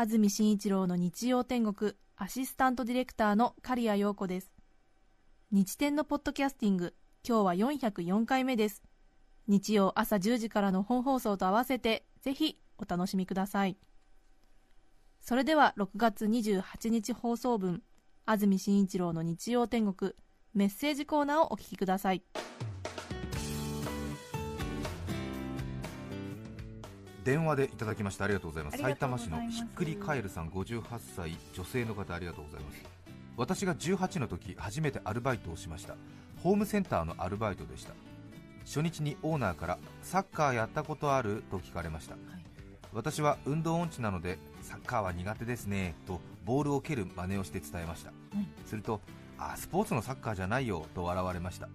安住紳一郎の日曜天国アシスタントディレクターの刈谷陽子です。日天のポッドキャスティング今日は404回目です。日曜朝10時からの本放送と合わせてぜひお楽しみください。それでは6月28日放送分安住紳一郎の日曜天国メッセージコーナーをお聞きください。電話でいただきましたありがとうございます。埼玉市のひっくりカエルさん58歳女性の方ありがとうございます。私が18の時初めてアルバイトをしました。ホームセンターのアルバイトでした。初日にオーナーからサッカーやったことあると聞かれました、私は運動音痴なのでサッカーは苦手ですねとボールを蹴る真似をして伝えました、するとあスポーツのサッカーじゃないよと笑われました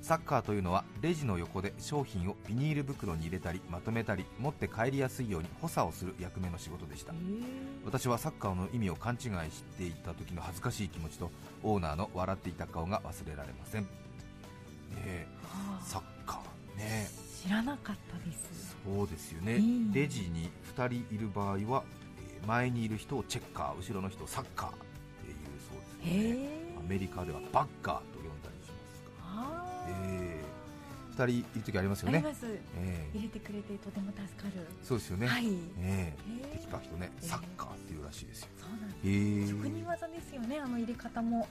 サッカーというのはレジの横で商品をビニール袋に入れたりまとめたり持って帰りやすいように補佐をする役目の仕事でした。私はサッカーの意味を勘違いしていた時の恥ずかしい気持ちとオーナーの笑っていた顔が忘れられません。ねえ。サッカーね。知らなかったです。そうですよね、うん。レジに2人いる場合は、えー前にいる人をチェッカー後ろの人をサッカーっていうそうですよね。アメリカではバッカーとえー、2人いる時ありますよね。え入れてくれてとても助かる。ーそうですよね、はい。えへーーテキパキとね。えーサッカーっていうらしいですよ、そうなんです。え。ー職人技ですよね。あの入れ方も。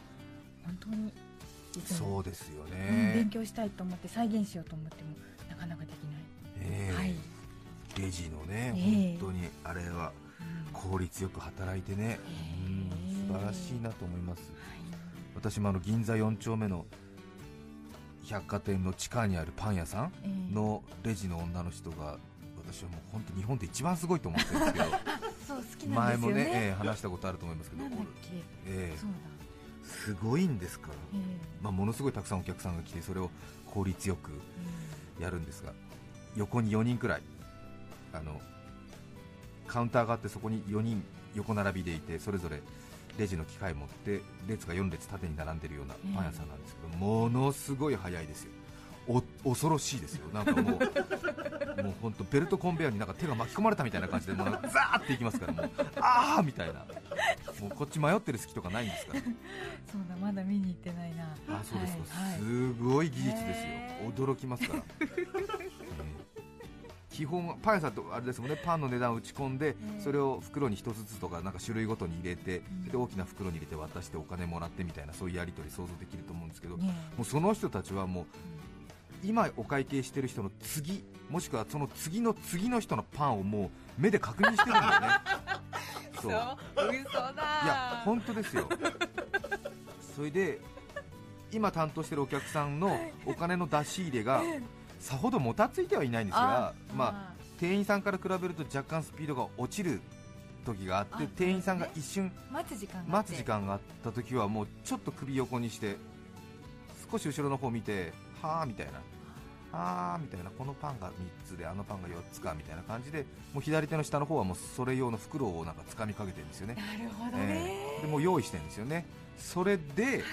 本当にそうですようんね勉、強したいと思って再現しようと思ってもなかなかできえーない、はい、レジのね、えー本当にあれはうん。効率よく働いてね、へーうん素晴らしいなと思います。私もあの銀座4丁目の百貨店の地下にあるパン屋さんえーのレジの女の人が私はもう本当日本で一番すごいと思ってるんですけど。ね。前もね、えー話したことあると思いますけどえーすごいんですか？ら、だ、え。まあ、ものすごいたくさんお客さんが来てそれを効率よくーやるんですが横に4人くらいあのカウンターがあってそこに4人横並びでいてそれぞれレジの機械持って列が4列縦に並んでるようなパン屋さんなんですけど、ものすごい早いですよ。お恐ろしいですよ。なんかもう もう本当ベルトコンベヤーになんか手が巻き込まれたみたいな感じでもうザーっていきますからもうああみたいな。もうこっち迷ってる隙とかないんですから。そうだまだ見に行ってないな。あそうです。か、すごい技術ですよ。驚きますから、ええ基本はパン屋さんとあれですもんね。パンの値段を打ち込んで、えそれを袋に一つずつとかなんか種類ごとに入れて、ん。それで大きな袋に入れて渡してお金もらってみたいなそういうやり取り想像できると思うんですけど、ねもうその人たちはもう今お会計してる人の次もしくはその次の次の人のパンをもう目で確認してるんだよね。そう。嘘だ。いや本当ですよ。それで今担当してるお客さんのお金の出し入れがさほどもたついてはいないんですがまあ、店員さんから比べると若干スピードが落ちる時があってあ店員さんが一瞬待つ時間があった時はもうちょっと首横にして少し後ろの方見てはあみたいな。あーみたいな。このパンが3つであのパンが4つかみたいな感じでもう左手の下の方はもうそれ用の袋をなんか掴みかけてるんですよね。なるほどね、えーでもう用意してるんですよね。それで、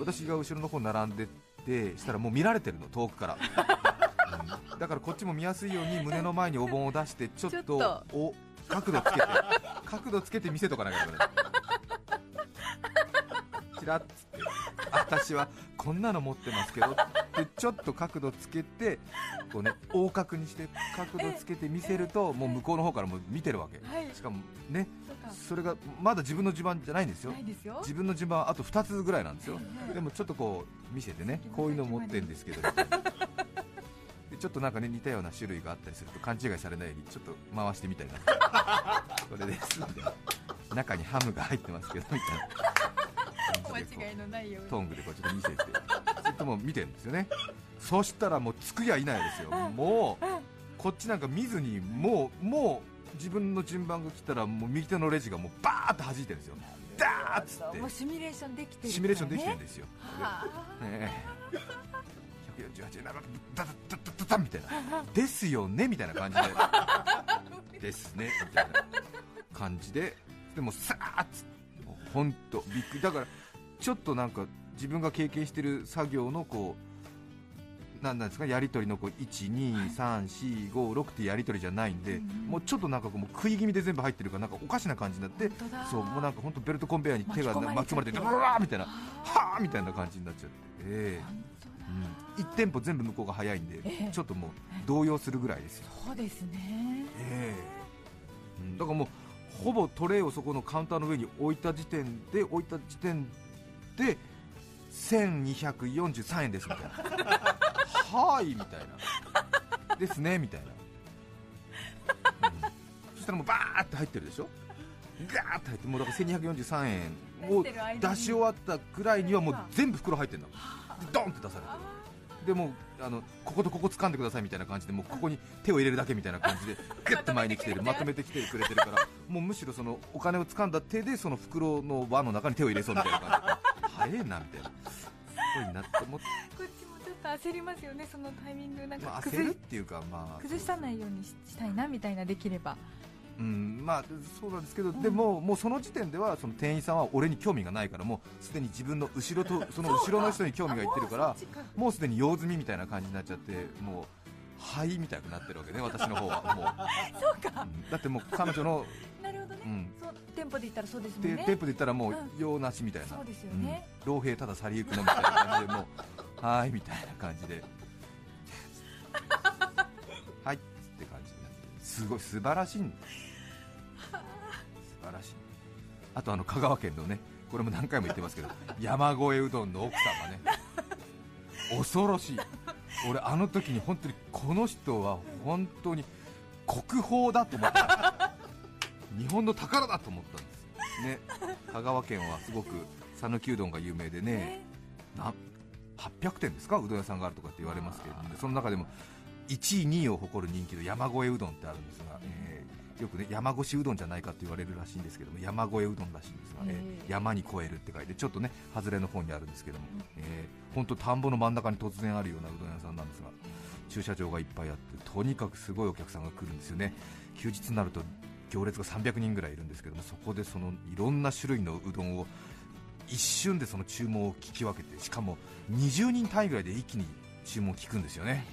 私が後ろの方に並んでってしたらもう見られてるの遠くから、うんだからこっちも見やすいように胸の前にお盆を出してちょっとお角度つけて 角度つけて見せとかなきゃダメだチラッつって。私はこんなの持ってますけど。ってちょっと角度つけてこうね横角にして角度つけて見せるともう向こうの方からもう見てるわけ。はい。しかもねそれがまだ自分の順番じゃないんですよ。ないですよ。自分の順番はあと2つぐらいなんですよ。でもちょっとこう見せてね。こういうの持ってるんですけど。でちょっとなんかね似たような種類があったりすると勘違いされないようにちょっと回してみたりな。ん かこれです。中にハムが入ってますけどみたいな。感じでこうのないようトングでこうちょっと見せてずっともう見てるんですよね。そしたらもうつくやいないですよ。もうこっちなんか見ずにもうもう自分の順番が来たらもう右手のレジがもうバーッと弾いてるんですよ。ダーッつって。もうシミュレーションできてるね。シミュレーションできてるんですよ、はええ148円ならダダダダダダみたいなですよねみたいな感じで。ですね。みたいな感じででもさーっつってもう本当びっくりだからちょっとなんか自分が経験してる作業のこうなんなんですかやり取りのこう12345ってやり取りじゃないんで、もうちょっとなんかこう食い気味で全部入ってるからなんかおかしな感じになってそうもうなんか本当ベルトコンベヤーに手が巻き込まれて巻き込まれてブワーみたいなはあみたいな感じになっちゃって、ええ。うん、1店舗全部向こうが早いんで、ええ。ちょっともう動揺するぐらいですよ、そうですね。ええ。うん、だからもうほぼトレイをそこのカウンターの上に置いた時点で置いた時点で1243円ですみたいな。はーいみたいな。ですねみたいな、うん、そしたらもうバーって入ってるでしょ？ガーって入ってもうだから1243円を出し終わったぐらいにはもう全部袋入ってるのでドンって出されてでもうあのこことここ掴んでくださいみたいな感じでもうここに手を入れるだけみたいな感じでグッと前に来てる。まとめてきてくれてるからもうむしろそのお金を掴んだ手でその袋の輪の中に手を入れそうみたいな感じ。で早えなみたいな。すごいなって思って、こっちもちょっと焦りますよねそのタイミング。なんまあ、焦るっていうかまあ崩さないようにししたいなみたいなできればうんまあそうなんですけど、でももうその時点ではその店員さんは俺に興味がないからもうすでに自分の後ろとその後ろの人に興味がいってるからもうすでに用済みみたいな感じになっちゃってもうはいみたいになってるわけね 私の方はもう。そうか。うん。だってもう彼女の、なるほどね、うん、そう店舗で言ったらそうですもでんね。テープで言ったらもううん。用なしみたいな、そうですよね。うん。老兵ただ去りゆくのみたいな感じでもうはーいみたいな感じで。はいって感じになってすごい素晴らしいん素晴らしい。あとあの香川県のねこれも何回も言ってますけど 山越えうどんの奥様ね。恐ろしい。俺あの時に本当にこの人は本当に国宝だと思った。日本の宝だと思ったんですね香川県はすごく讃岐うどんが有名でねな800店ですか？うどん屋さんがあるとかって言われますけれども、ね、その中でも1位2位を誇る人気の山越えうどんってあるんですが、えーよくね山越しうどんじゃないかと言われるらしいんですけども山越えうどんらしいんですが、えーへー山に越えるって書いてちょっとね外れの方にあるんですけども、えー本当田んぼの真ん中に突然あるようなうどん屋さんなんですが駐車場がいっぱいあってとにかくすごいお客さんが来るんですよね。休日になると行列が300人ぐらいいるんですけどもそこでそのいろんな種類のうどんを一瞬でその注文を聞き分けてしかも20人単位ぐらいで一気に注文を聞くんですよね。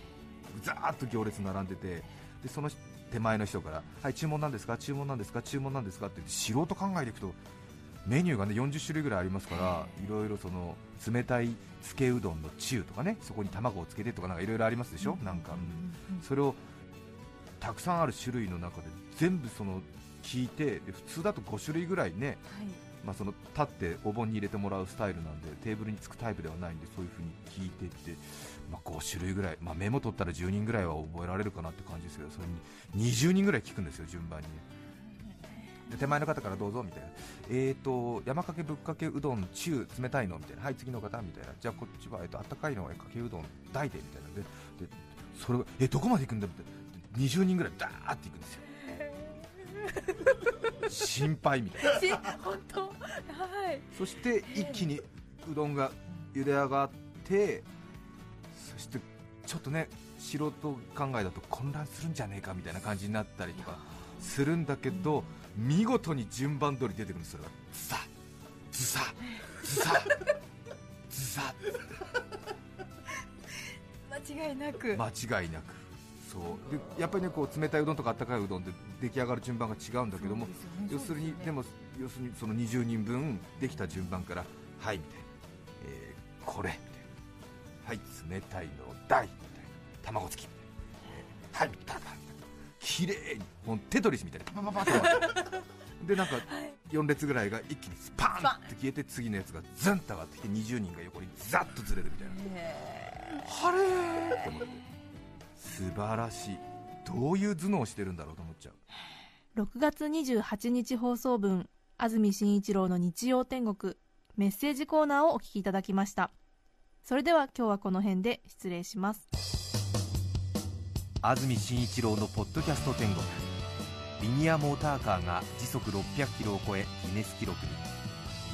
ざーっと行列並んでてでその手前の人からはい注文なんですか？注文なんですか？注文なんですか？って素人考えでいくとメニューがね40種類ぐらいありますからい。ろいろその冷たいつけうどんの中とかねそこに卵をつけてとかなんかいろいろありますでしょ、なんか、うん。それをたくさんある種類の中で全部その聞いてで普通だと5種類ぐらいねはいまあ、その立ってお盆に入れてもらうスタイルなんでテーブルにつくタイプではないんでそういう風に聞いていって、まあ、5種類ぐらい、まあ、メモ取ったら10人ぐらいは覚えられるかなって感じですけどそれに20人ぐらい聞くんですよ、順番に。で手前の方からどうぞみたいな、えーと山かけぶっかけうどん中冷たいの？みたいな、はい次の方みたいな、じゃあこっちは、えー、とあったかいのはかけうどん大でみたいな。ででそれがえどこまで行くんだ？って20人ぐらいダーって行くんですよ。心配みたいな。し 本当。はい。そして一気にうどんが茹で上がってそしてちょっとね素人考えだと混乱するんじゃねえかみたいな感じになったりとかするんだけど見事に順番通り出てくるんですそれがズサズサズサズサ 間違いなく、間違いなくそう。でやっぱりねこう冷たいうどんとかあったかいうどんって出来上がる順番が違うんだけども、要するにでも要するにその20人分できた順番からはいみたいな、えーこれみたいなはい冷たいの大みたいな卵付きはいパパみたいな綺麗にもうテトリスみたいにパパパパでなんか4列ぐらいが一気にスパーンって消えて次のやつがズンと上がってきて20人が横にザッとずれるみたいなはれーって思って素晴らしい。どういう頭脳をしてるんだろうと思っちゃう。6月28日放送分安住紳一郎の日曜天国メッセージコーナーをお聞きいただきました。それでは今日はこの辺で失礼します。安住紳一郎のポッドキャスト天国リニアモーターカーが時速600キロを超えギネス記録に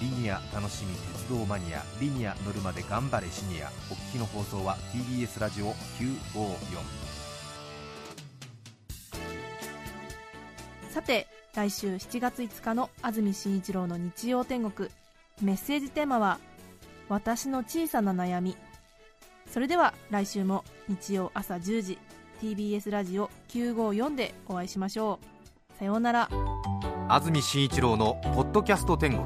リニア楽しみ鉄道マニアリニア乗るまで頑張れシニア。お聞きの放送は TBS ラジオ954さて来週7月5日の安住紳一郎の日曜天国。メッセージテーマは「私の小さな悩み」それでは来週も日曜朝10時 TBS ラジオ954でお会いしましょう。さようなら。安住紳一郎の「ポッドキャスト天国」